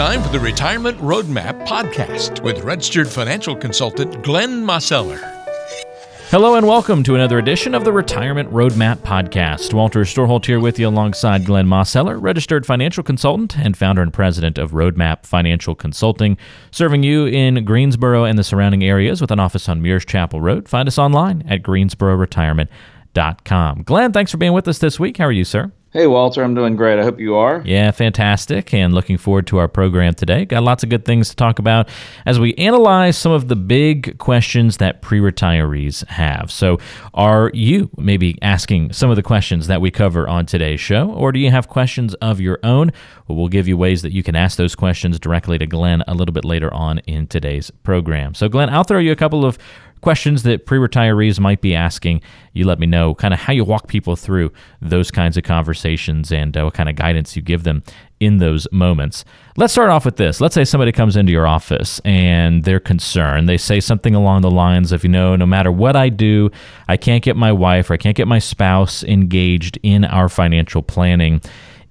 time for the Retirement Roadmap podcast with registered financial consultant Glenn Mosseller. Hello and welcome to another edition of the Retirement Roadmap Podcast. Walter Storholt here with you alongside Glenn Mosseller, registered financial consultant and founder and president of Roadmap Financial Consulting, serving you in Greensboro and the surrounding areas with an office on Mears Chapel Road. Find us online at greensbororetirement.com. Glenn, thanks for being with us this week. How are you, sir? Hey, Walter, I'm doing great. I hope you are. Yeah, fantastic. And looking forward to our program today. Got lots of good things to talk about as we analyze some of the big questions that pre retirees have. So, are you maybe asking some of the questions that we cover on today's show, or do you have questions of your own? Well, we'll give you ways that you can ask those questions directly to Glenn a little bit later on in today's program. So, Glenn, I'll throw you a couple of questions that pre retirees might be asking, you let me know kind of how you walk people through those kinds of conversations and uh, what kind of guidance you give them in those moments. Let's start off with this. Let's say somebody comes into your office and they're concerned. They say something along the lines of, you know, no matter what I do, I can't get my wife or I can't get my spouse engaged in our financial planning.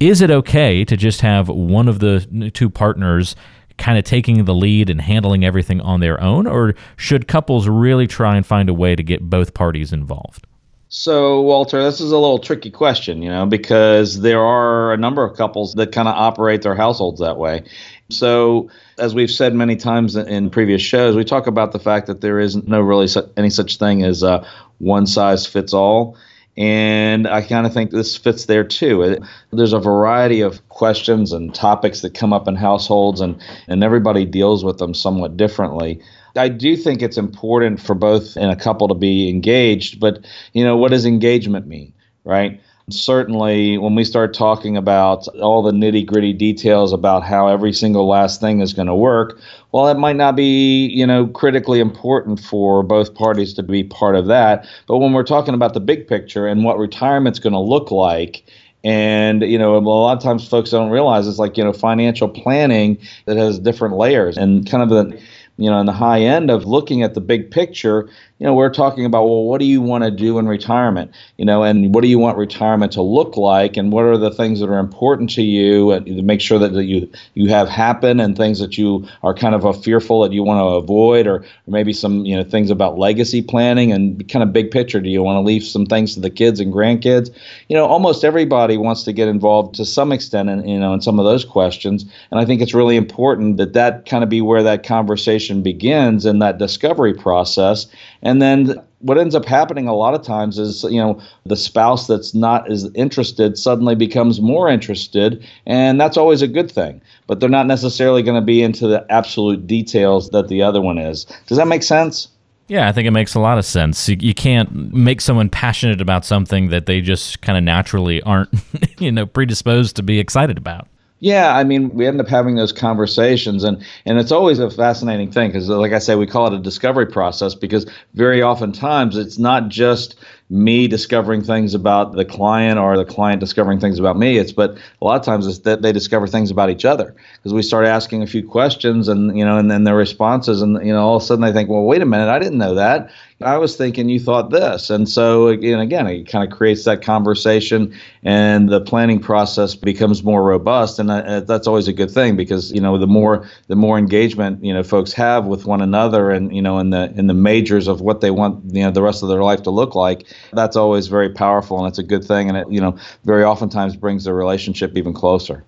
Is it okay to just have one of the two partners? Kind of taking the lead and handling everything on their own, or should couples really try and find a way to get both parties involved? So, Walter, this is a little tricky question, you know, because there are a number of couples that kind of operate their households that way. So, as we've said many times in previous shows, we talk about the fact that there isn't no really any such thing as uh, one size fits all. And I kind of think this fits there too. There's a variety of questions and topics that come up in households, and, and everybody deals with them somewhat differently. I do think it's important for both in a couple to be engaged, but you know, what does engagement mean, right? Certainly when we start talking about all the nitty gritty details about how every single last thing is going to work, well, it might not be, you know, critically important for both parties to be part of that. But when we're talking about the big picture and what retirement's going to look like, and you know a lot of times folks don't realize it's like you know financial planning that has different layers and kind of the you know, in the high end of looking at the big picture, you know, we're talking about, well, what do you want to do in retirement? You know, and what do you want retirement to look like? And what are the things that are important to you and to make sure that, that you, you have happen and things that you are kind of a fearful that you want to avoid or, or maybe some, you know, things about legacy planning and kind of big picture. Do you want to leave some things to the kids and grandkids? You know, almost everybody wants to get involved to some extent in, you know, in some of those questions. And I think it's really important that that kind of be where that conversation begins in that discovery process and then what ends up happening a lot of times is you know the spouse that's not as interested suddenly becomes more interested and that's always a good thing but they're not necessarily going to be into the absolute details that the other one is does that make sense yeah, I think it makes a lot of sense. You, you can't make someone passionate about something that they just kind of naturally aren't, you know, predisposed to be excited about. Yeah, I mean, we end up having those conversations, and and it's always a fascinating thing because, like I say, we call it a discovery process because very often times it's not just me discovering things about the client or the client discovering things about me. It's but a lot of times it's that they discover things about each other because we start asking a few questions and you know and then their responses and you know all of a sudden they think, well, wait a minute, I didn't know that. I was thinking you thought this, and so again, again, it kind of creates that conversation, and the planning process becomes more robust, and uh, that's always a good thing because you know the more the more engagement you know folks have with one another, and you know in the in the majors of what they want you know the rest of their life to look like, that's always very powerful and it's a good thing. And it you know very oftentimes brings the relationship even closer.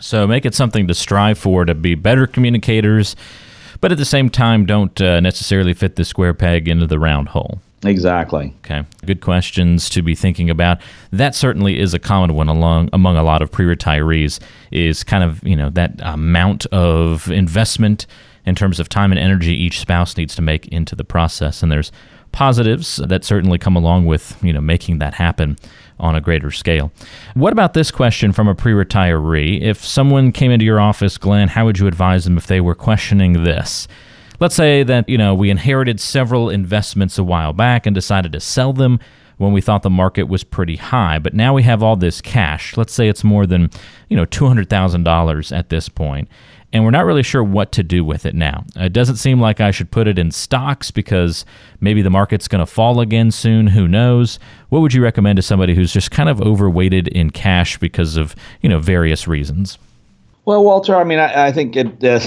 So make it something to strive for to be better communicators but at the same time don't uh, necessarily fit the square peg into the round hole Exactly. Okay. Good questions to be thinking about. That certainly is a common one along among a lot of pre-retirees is kind of, you know, that amount of investment in terms of time and energy each spouse needs to make into the process and there's positives that certainly come along with you know making that happen on a greater scale. What about this question from a pre-retiree? If someone came into your office, Glenn, how would you advise them if they were questioning this? Let's say that, you know, we inherited several investments a while back and decided to sell them when we thought the market was pretty high, but now we have all this cash. Let's say it's more than, you know, $200,000 at this point and we're not really sure what to do with it now. It doesn't seem like I should put it in stocks because maybe the market's going to fall again soon. Who knows? What would you recommend to somebody who's just kind of overweighted in cash because of you know various reasons? Well, Walter, I mean, I, I think it, uh,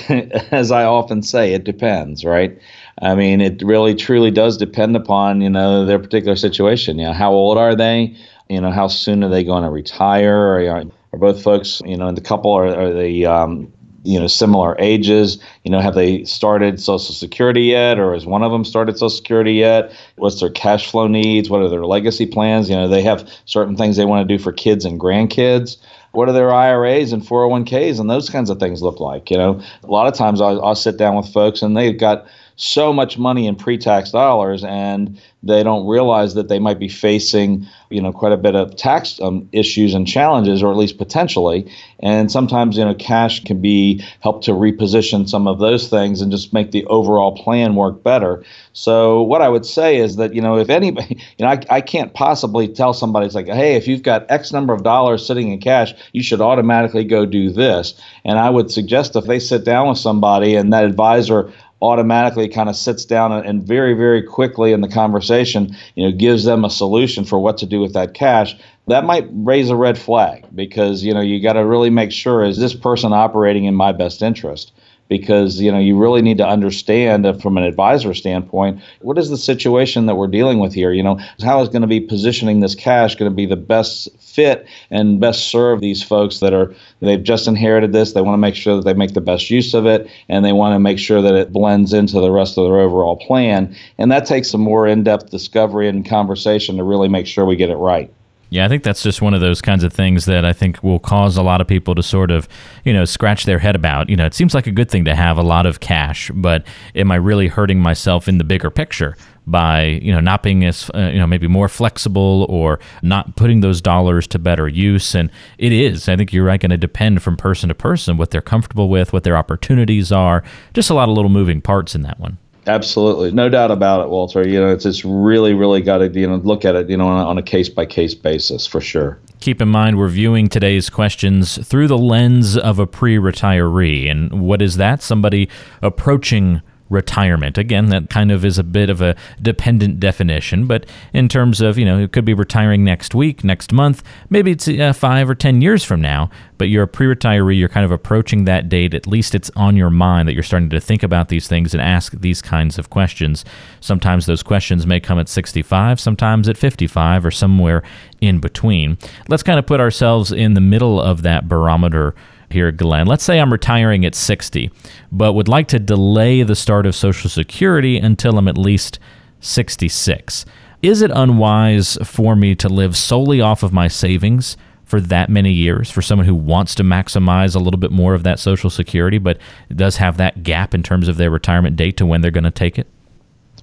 as I often say, it depends, right? I mean, it really truly does depend upon you know their particular situation. You know, how old are they? You know, how soon are they going to retire? Or, are both folks, you know, in the couple are, are they um, you know similar ages. You know have they started social security yet or has one of them started social security yet? What's their cash flow needs? What are their legacy plans? You know they have certain things they want to do for kids and grandkids. What are their IRAs and 401ks and those kinds of things look like you know? A lot of times I'll, I'll sit down with folks and they've got so much money in pre-tax dollars and they don't realize that they might be facing you know quite a bit of tax um, issues and challenges or at least potentially. And sometimes you know cash can be help to reposition some of those things and just make the overall plan work better. So what i would say is that you know if anybody you know i, I can't possibly tell somebody it's like hey if you've got x number of dollars sitting in cash you should automatically go do this. And i would suggest if they sit down with somebody and that advisor automatically kind of sits down and very very quickly in the conversation you know gives them a solution for what to do with that cash that might raise a red flag because you know you got to really make sure is this person operating in my best interest because you know you really need to understand uh, from an advisor standpoint what is the situation that we're dealing with here? You know how is going to be positioning this cash going to be the best fit and best serve these folks that are they've just inherited this they want to make sure that they make the best use of it and they want to make sure that it blends into the rest of their overall plan. And that takes some more in-depth discovery and conversation to really make sure we get it right yeah, I think that's just one of those kinds of things that I think will cause a lot of people to sort of, you know, scratch their head about. You know, it seems like a good thing to have a lot of cash, but am I really hurting myself in the bigger picture by, you know, not being as, uh, you know, maybe more flexible or not putting those dollars to better use? And it is. I think you're right, going to depend from person to person what they're comfortable with, what their opportunities are. Just a lot of little moving parts in that one. Absolutely, no doubt about it, Walter. You know, it's just really, really got to you know look at it, you know, on a case by case basis for sure. Keep in mind, we're viewing today's questions through the lens of a pre-retiree, and what is that? Somebody approaching retirement. Again, that kind of is a bit of a dependent definition, but in terms of, you know, it could be retiring next week, next month, maybe it's uh, five or 10 years from now, but you're a pre retiree, you're kind of approaching that date. At least it's on your mind that you're starting to think about these things and ask these kinds of questions. Sometimes those questions may come at 65, sometimes at 55, or somewhere in between. Let's kind of put ourselves in the middle of that barometer here, Glenn. Let's say I'm retiring at 60, but would like to delay the start of Social Security until I'm at least 66. Is it unwise for me to live solely off of my savings for that many years for someone who wants to maximize a little bit more of that Social Security, but does have that gap in terms of their retirement date to when they're going to take it?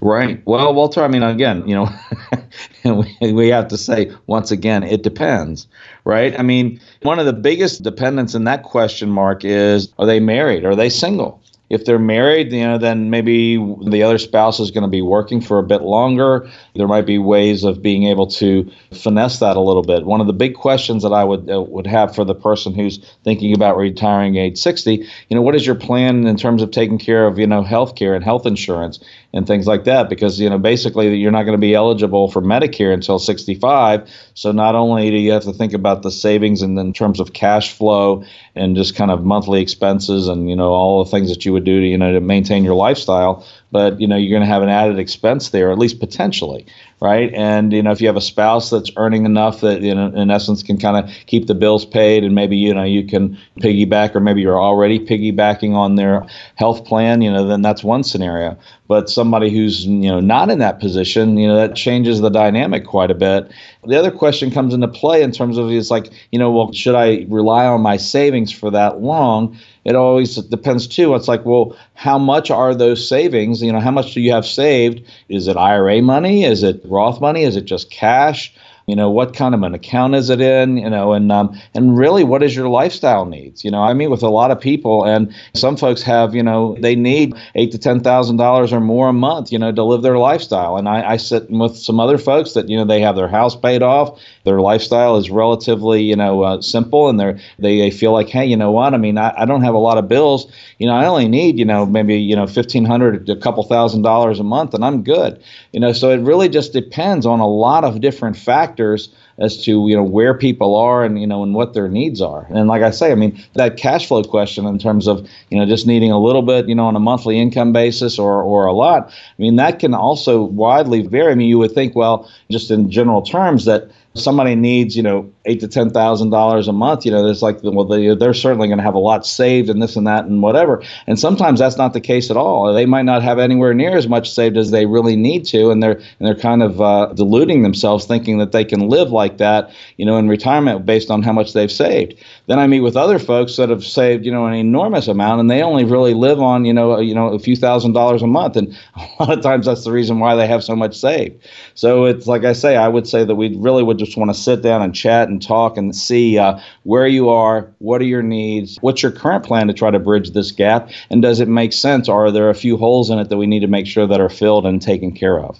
Right. Well, Walter, I mean, again, you know, we have to say once again, it depends, right? I mean, one of the biggest dependents in that question mark is are they married? Are they single? If they're married, you know, then maybe the other spouse is going to be working for a bit longer. There might be ways of being able to finesse that a little bit. One of the big questions that I would uh, would have for the person who's thinking about retiring age 60, you know, what is your plan in terms of taking care of, you know, health care and health insurance and things like that? Because, you know, basically you're not going to be eligible for Medicare until 65. So not only do you have to think about the savings and in terms of cash flow and just kind of monthly expenses and, you know, all the things that you would do to you know to maintain your lifestyle but you know you're going to have an added expense there at least potentially right? And you know if you have a spouse that's earning enough that you know in essence can kind of keep the bills paid and maybe you know you can piggyback or maybe you're already piggybacking on their health plan you know then that's one scenario. But somebody who's you know not in that position you know that changes the dynamic quite a bit the other question comes into play in terms of it's like you know well should i rely on my savings for that long it always depends too. It's like, well, how much are those savings? You know, how much do you have saved? Is it IRA money? Is it Roth money? Is it just cash? You know what kind of an account is it in you know and um, and really what is your lifestyle needs? You know i meet with a lot of people and some folks have you know they need eight to ten thousand dollars or more a month you know to live their lifestyle. And I, I sit with some other folks that you know they have their house paid off. Their lifestyle is relatively you know uh, simple and they're they, they feel like hey you know what? I mean I, I don't have a lot of bills. You know i only need you know maybe you know fifteen hundred a couple thousand dollars a month and i'm good you know so it really just depends on a lot of different factors as to you know where people are and you know and what their needs are. And like I say, I mean that cash flow question in terms of you know just needing a little bit you know on a monthly income basis or or a lot. I mean that can also widely vary. I mean you would think well just in general terms that somebody needs, you know, eight to ten thousand dollars a month, you know, there's like, well, they, they're certainly going to have a lot saved and this and that and whatever. And sometimes that's not the case at all. They might not have anywhere near as much saved as they really need to, and they're and they're kind of uh, deluding themselves, thinking that they can live like that, you know, in retirement based on how much they've saved. Then I meet with other folks that have saved, you know, an enormous amount, and they only really live on, you know, you know, a few thousand dollars a month, and a lot of times that's the reason why they have so much saved. So it's like I say, I would say that we really would just want to sit down and chat and talk and see uh, where you are, what are your needs, what's your current plan to try to bridge this gap, and does it make sense? Are there a few holes in it that we need to make sure that are filled and taken care of?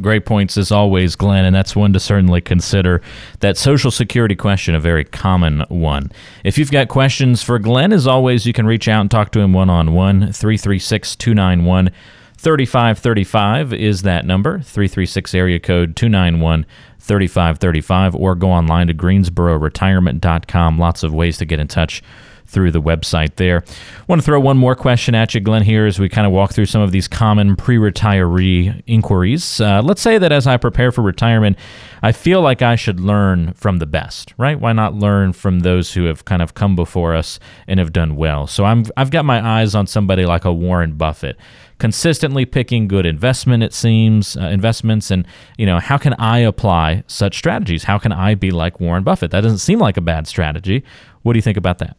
Great points as always, Glenn, and that's one to certainly consider. That Social Security question, a very common one. If you've got questions for Glenn, as always, you can reach out and talk to him one on one. 336 291 3535 is that number. 336 area code 291 3535 or go online to greensbororetirement.com. Lots of ways to get in touch through the website there. Want to throw one more question at you, Glenn, here as we kind of walk through some of these common pre retiree inquiries. Uh, let's say that as I prepare for retirement, I feel like I should learn from the best, right? Why not learn from those who have kind of come before us and have done well? So I'm, I've got my eyes on somebody like a Warren Buffett consistently picking good investment it seems uh, investments and you know how can i apply such strategies how can i be like warren buffett that doesn't seem like a bad strategy what do you think about that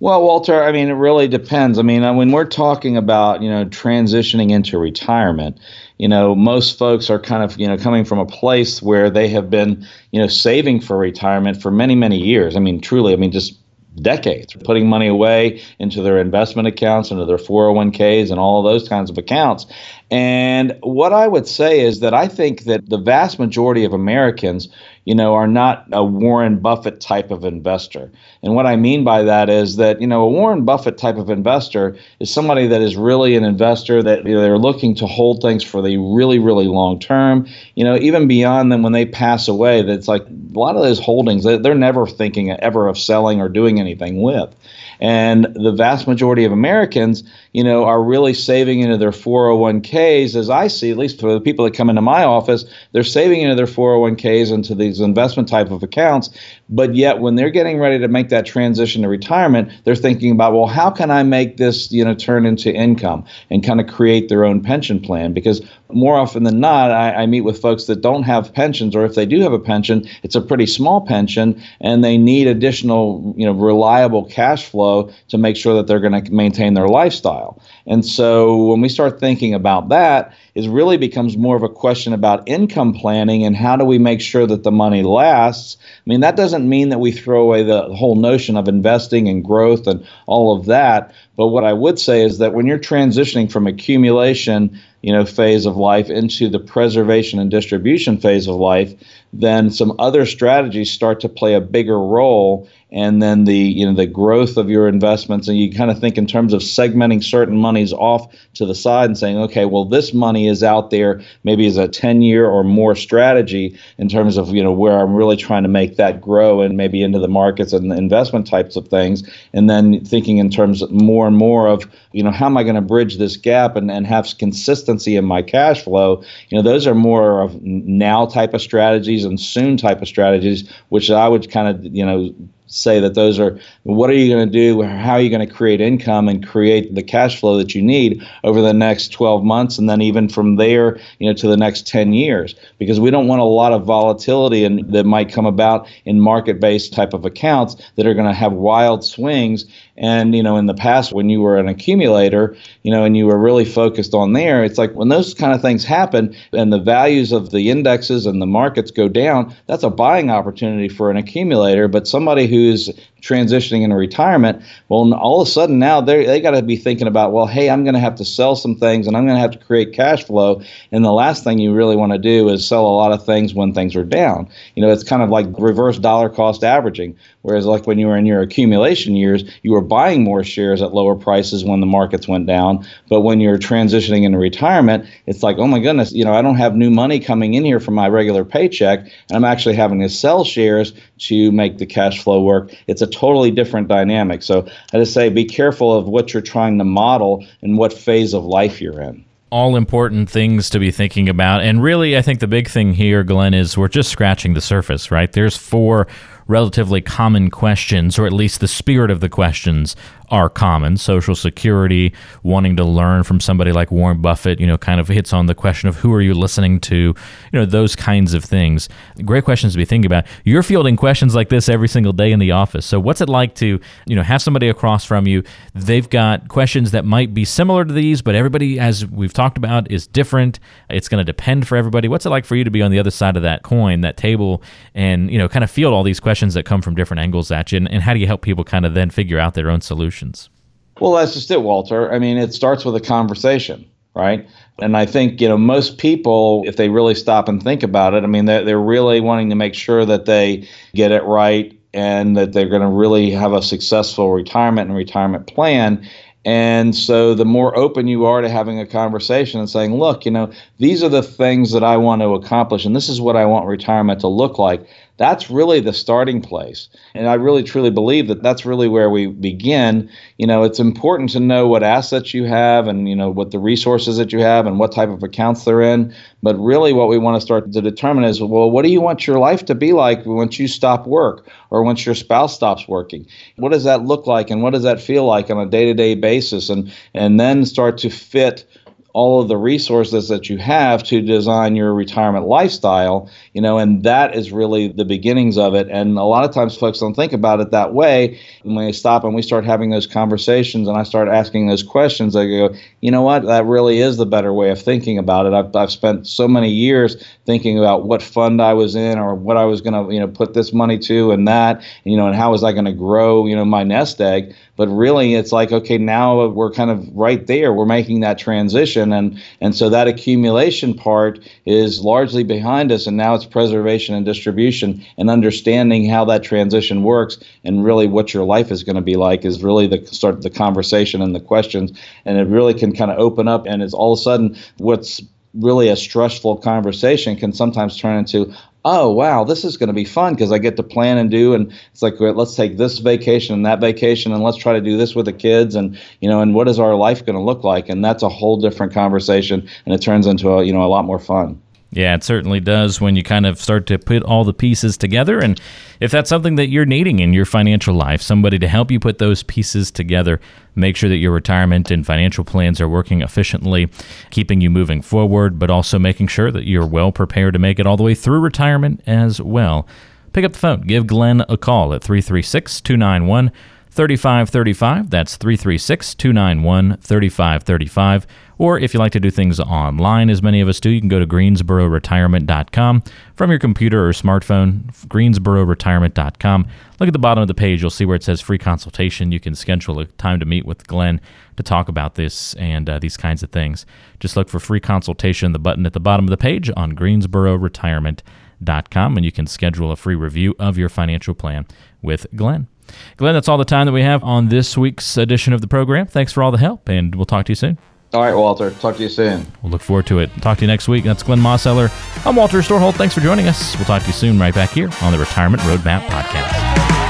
well, Walter, I mean, it really depends. I mean, uh, when we're talking about, you know, transitioning into retirement, you know, most folks are kind of, you know, coming from a place where they have been, you know, saving for retirement for many, many years. I mean, truly, I mean, just decades, putting money away into their investment accounts, into their 401ks, and all those kinds of accounts. And what I would say is that I think that the vast majority of Americans, you know, are not a Warren Buffett type of investor. And what I mean by that is that, you know, a Warren Buffett type of investor is somebody that is really an investor that you know, they're looking to hold things for the really, really long term. You know, even beyond them when they pass away, that's like a lot of those holdings, that they're never thinking ever of selling or doing anything with. And the vast majority of Americans, you know, are really saving into their 401ks, as I see, at least for the people that come into my office, they're saving into their 401ks into these investment type of accounts. But yet, when they're getting ready to make that transition to retirement, they're thinking about, well, how can I make this, you know, turn into income and kind of create their own pension plan? Because more often than not, I, I, meet with folks that don't have pensions, or if they do have a pension, it's a pretty small pension, and they need additional, you know, reliable cash flow to make sure that they're going to maintain their lifestyle. And so when we start thinking about that, it really becomes more of a question about income planning and how do we make sure that the money lasts. I mean, that doesn't mean that we throw away the whole notion of investing and growth and all of that. But what I would say is that when you're transitioning from accumulation you know phase of life into the preservation and distribution phase of life then some other strategies start to play a bigger role. And then the you know the growth of your investments and you kind of think in terms of segmenting certain monies off to the side and saying okay well this money is out there maybe as a 10 year or more strategy in terms of you know where I'm really trying to make that grow and maybe into the markets and the investment types of things. And then thinking in terms more and more of you know how am I going to bridge this gap and, and have consistency in my cash flow? You know those are more of now type of strategies and soon type of strategies which I would kind of you know say that those are what are you going to do? How are you going to create income and create the cash flow that you need over the next 12 months and then even from there you know to the next 10 years? Because we don't want a lot of volatility and that might come about in market based type of accounts that are going to have wild swings and you know in the past when you were an accumulator you know and you were really focused on there it's like when those kind of things happen and the values of the indexes and the markets go down that's a buying opportunity for an accumulator. But somebody who's transitioning into retirement, well, all of a sudden now they they got to be thinking about, well, hey, I'm going to have to sell some things and I'm going to have to create cash flow. And the last thing you really want to do is sell a lot of things when things are down. You know, it's kind of like reverse dollar cost averaging. Whereas, like when you were in your accumulation years, you were buying more shares at lower prices when the markets went down. But when you're transitioning into retirement, it's like, oh my goodness, you know, I don't have new money coming in here from my regular paycheck, and I'm actually having to sell shares to make the cash flow work. It's a totally different dynamic. So I just say be careful of what you're trying to model and what phase of life you're in all important things to be thinking about. And really, I think the big thing here, Glenn, is we're just scratching the surface, right? There's four relatively common questions, or at least the spirit of the questions are common. Social Security, wanting to learn from somebody like Warren Buffett, you know, kind of hits on the question of who are you listening to, you know, those kinds of things. Great questions to be thinking about. You're fielding questions like this every single day in the office. So what's it like to, you know, have somebody across from you? They've got questions that might be similar to these, but everybody, as we've talked about, is different. It's going to depend for everybody. What's it like for you to be on the other side of that coin, that table, and, you know, kind of field all these questions that come from different angles at you? And, and how do you help people kind of then figure out their own Well, that's just it, Walter. I mean, it starts with a conversation, right? And I think, you know, most people, if they really stop and think about it, I mean, they're, they're really wanting to make sure that they get it right and that they're going to really have a successful retirement and retirement plan. And so the more open you are to having a conversation and saying, look, you know, these are the things that I want to accomplish and this is what I want retirement to look like, that's really the starting place. And I really truly believe that that's really where we begin. You know, it's important to know what assets you have and, you know, what the resources that you have and what type of accounts they're in. But really, what we want to start to determine is, well, what do you want your life to be like once you stop work or once your spouse stops working? What does that look like and what does that feel like on a day to day basis? And, and then start to fit all of the resources that you have to design your retirement lifestyle, you know, and that is really the beginnings of it. And a lot of times folks don't think about it that way. And when they stop and we start having those conversations and I start asking those questions, I go, you know what, that really is the better way of thinking about it. I've, I've spent so many years thinking about what fund I was in or what I was going to, you know, put this money to and that, you know, and how was I going to grow, you know, my nest egg. But really, it's like, okay, now we're kind of right there. We're making that transition. And, and so that accumulation part is largely behind us. And now it's preservation and distribution and understanding how that transition works and really what your life is going to be like is really the start of the conversation and the questions. And it really can kind of open up. And it's all of a sudden what's really a stressful conversation can sometimes turn into oh wow this is going to be fun because i get to plan and do and it's like let's take this vacation and that vacation and let's try to do this with the kids and you know and what is our life going to look like? And that's a whole different conversation and it turns into a you know a lot more fun yeah, it certainly does when you kind of start to put all the pieces together. And if that's something that you're needing in your financial life, somebody to help you put those pieces together, make sure that your retirement and financial plans are working efficiently, keeping you moving forward, but also making sure that you're well prepared to make it all the way through retirement as well. Pick up the phone, give Glenn a call at 336 291 3535. That's 336 291 3535. Or if you like to do things online, as many of us do, you can go to greensbororetirement.com from your computer or smartphone, greensbororetirement.com. Look at the bottom of the page. You'll see where it says free consultation. You can schedule a time to meet with Glenn to talk about this and uh, these kinds of things. Just look for free consultation, the button at the bottom of the page on greensbororetirement.com, and you can schedule a free review of your financial plan with Glenn. Glenn, that's all the time that we have on this week's edition of the program. Thanks for all the help, and we'll talk to you soon. All right, Walter. Talk to you soon. We'll look forward to it. Talk to you next week. That's Glenn Mosseller. I'm Walter Storholt. Thanks for joining us. We'll talk to you soon right back here on the Retirement Roadmap Podcast.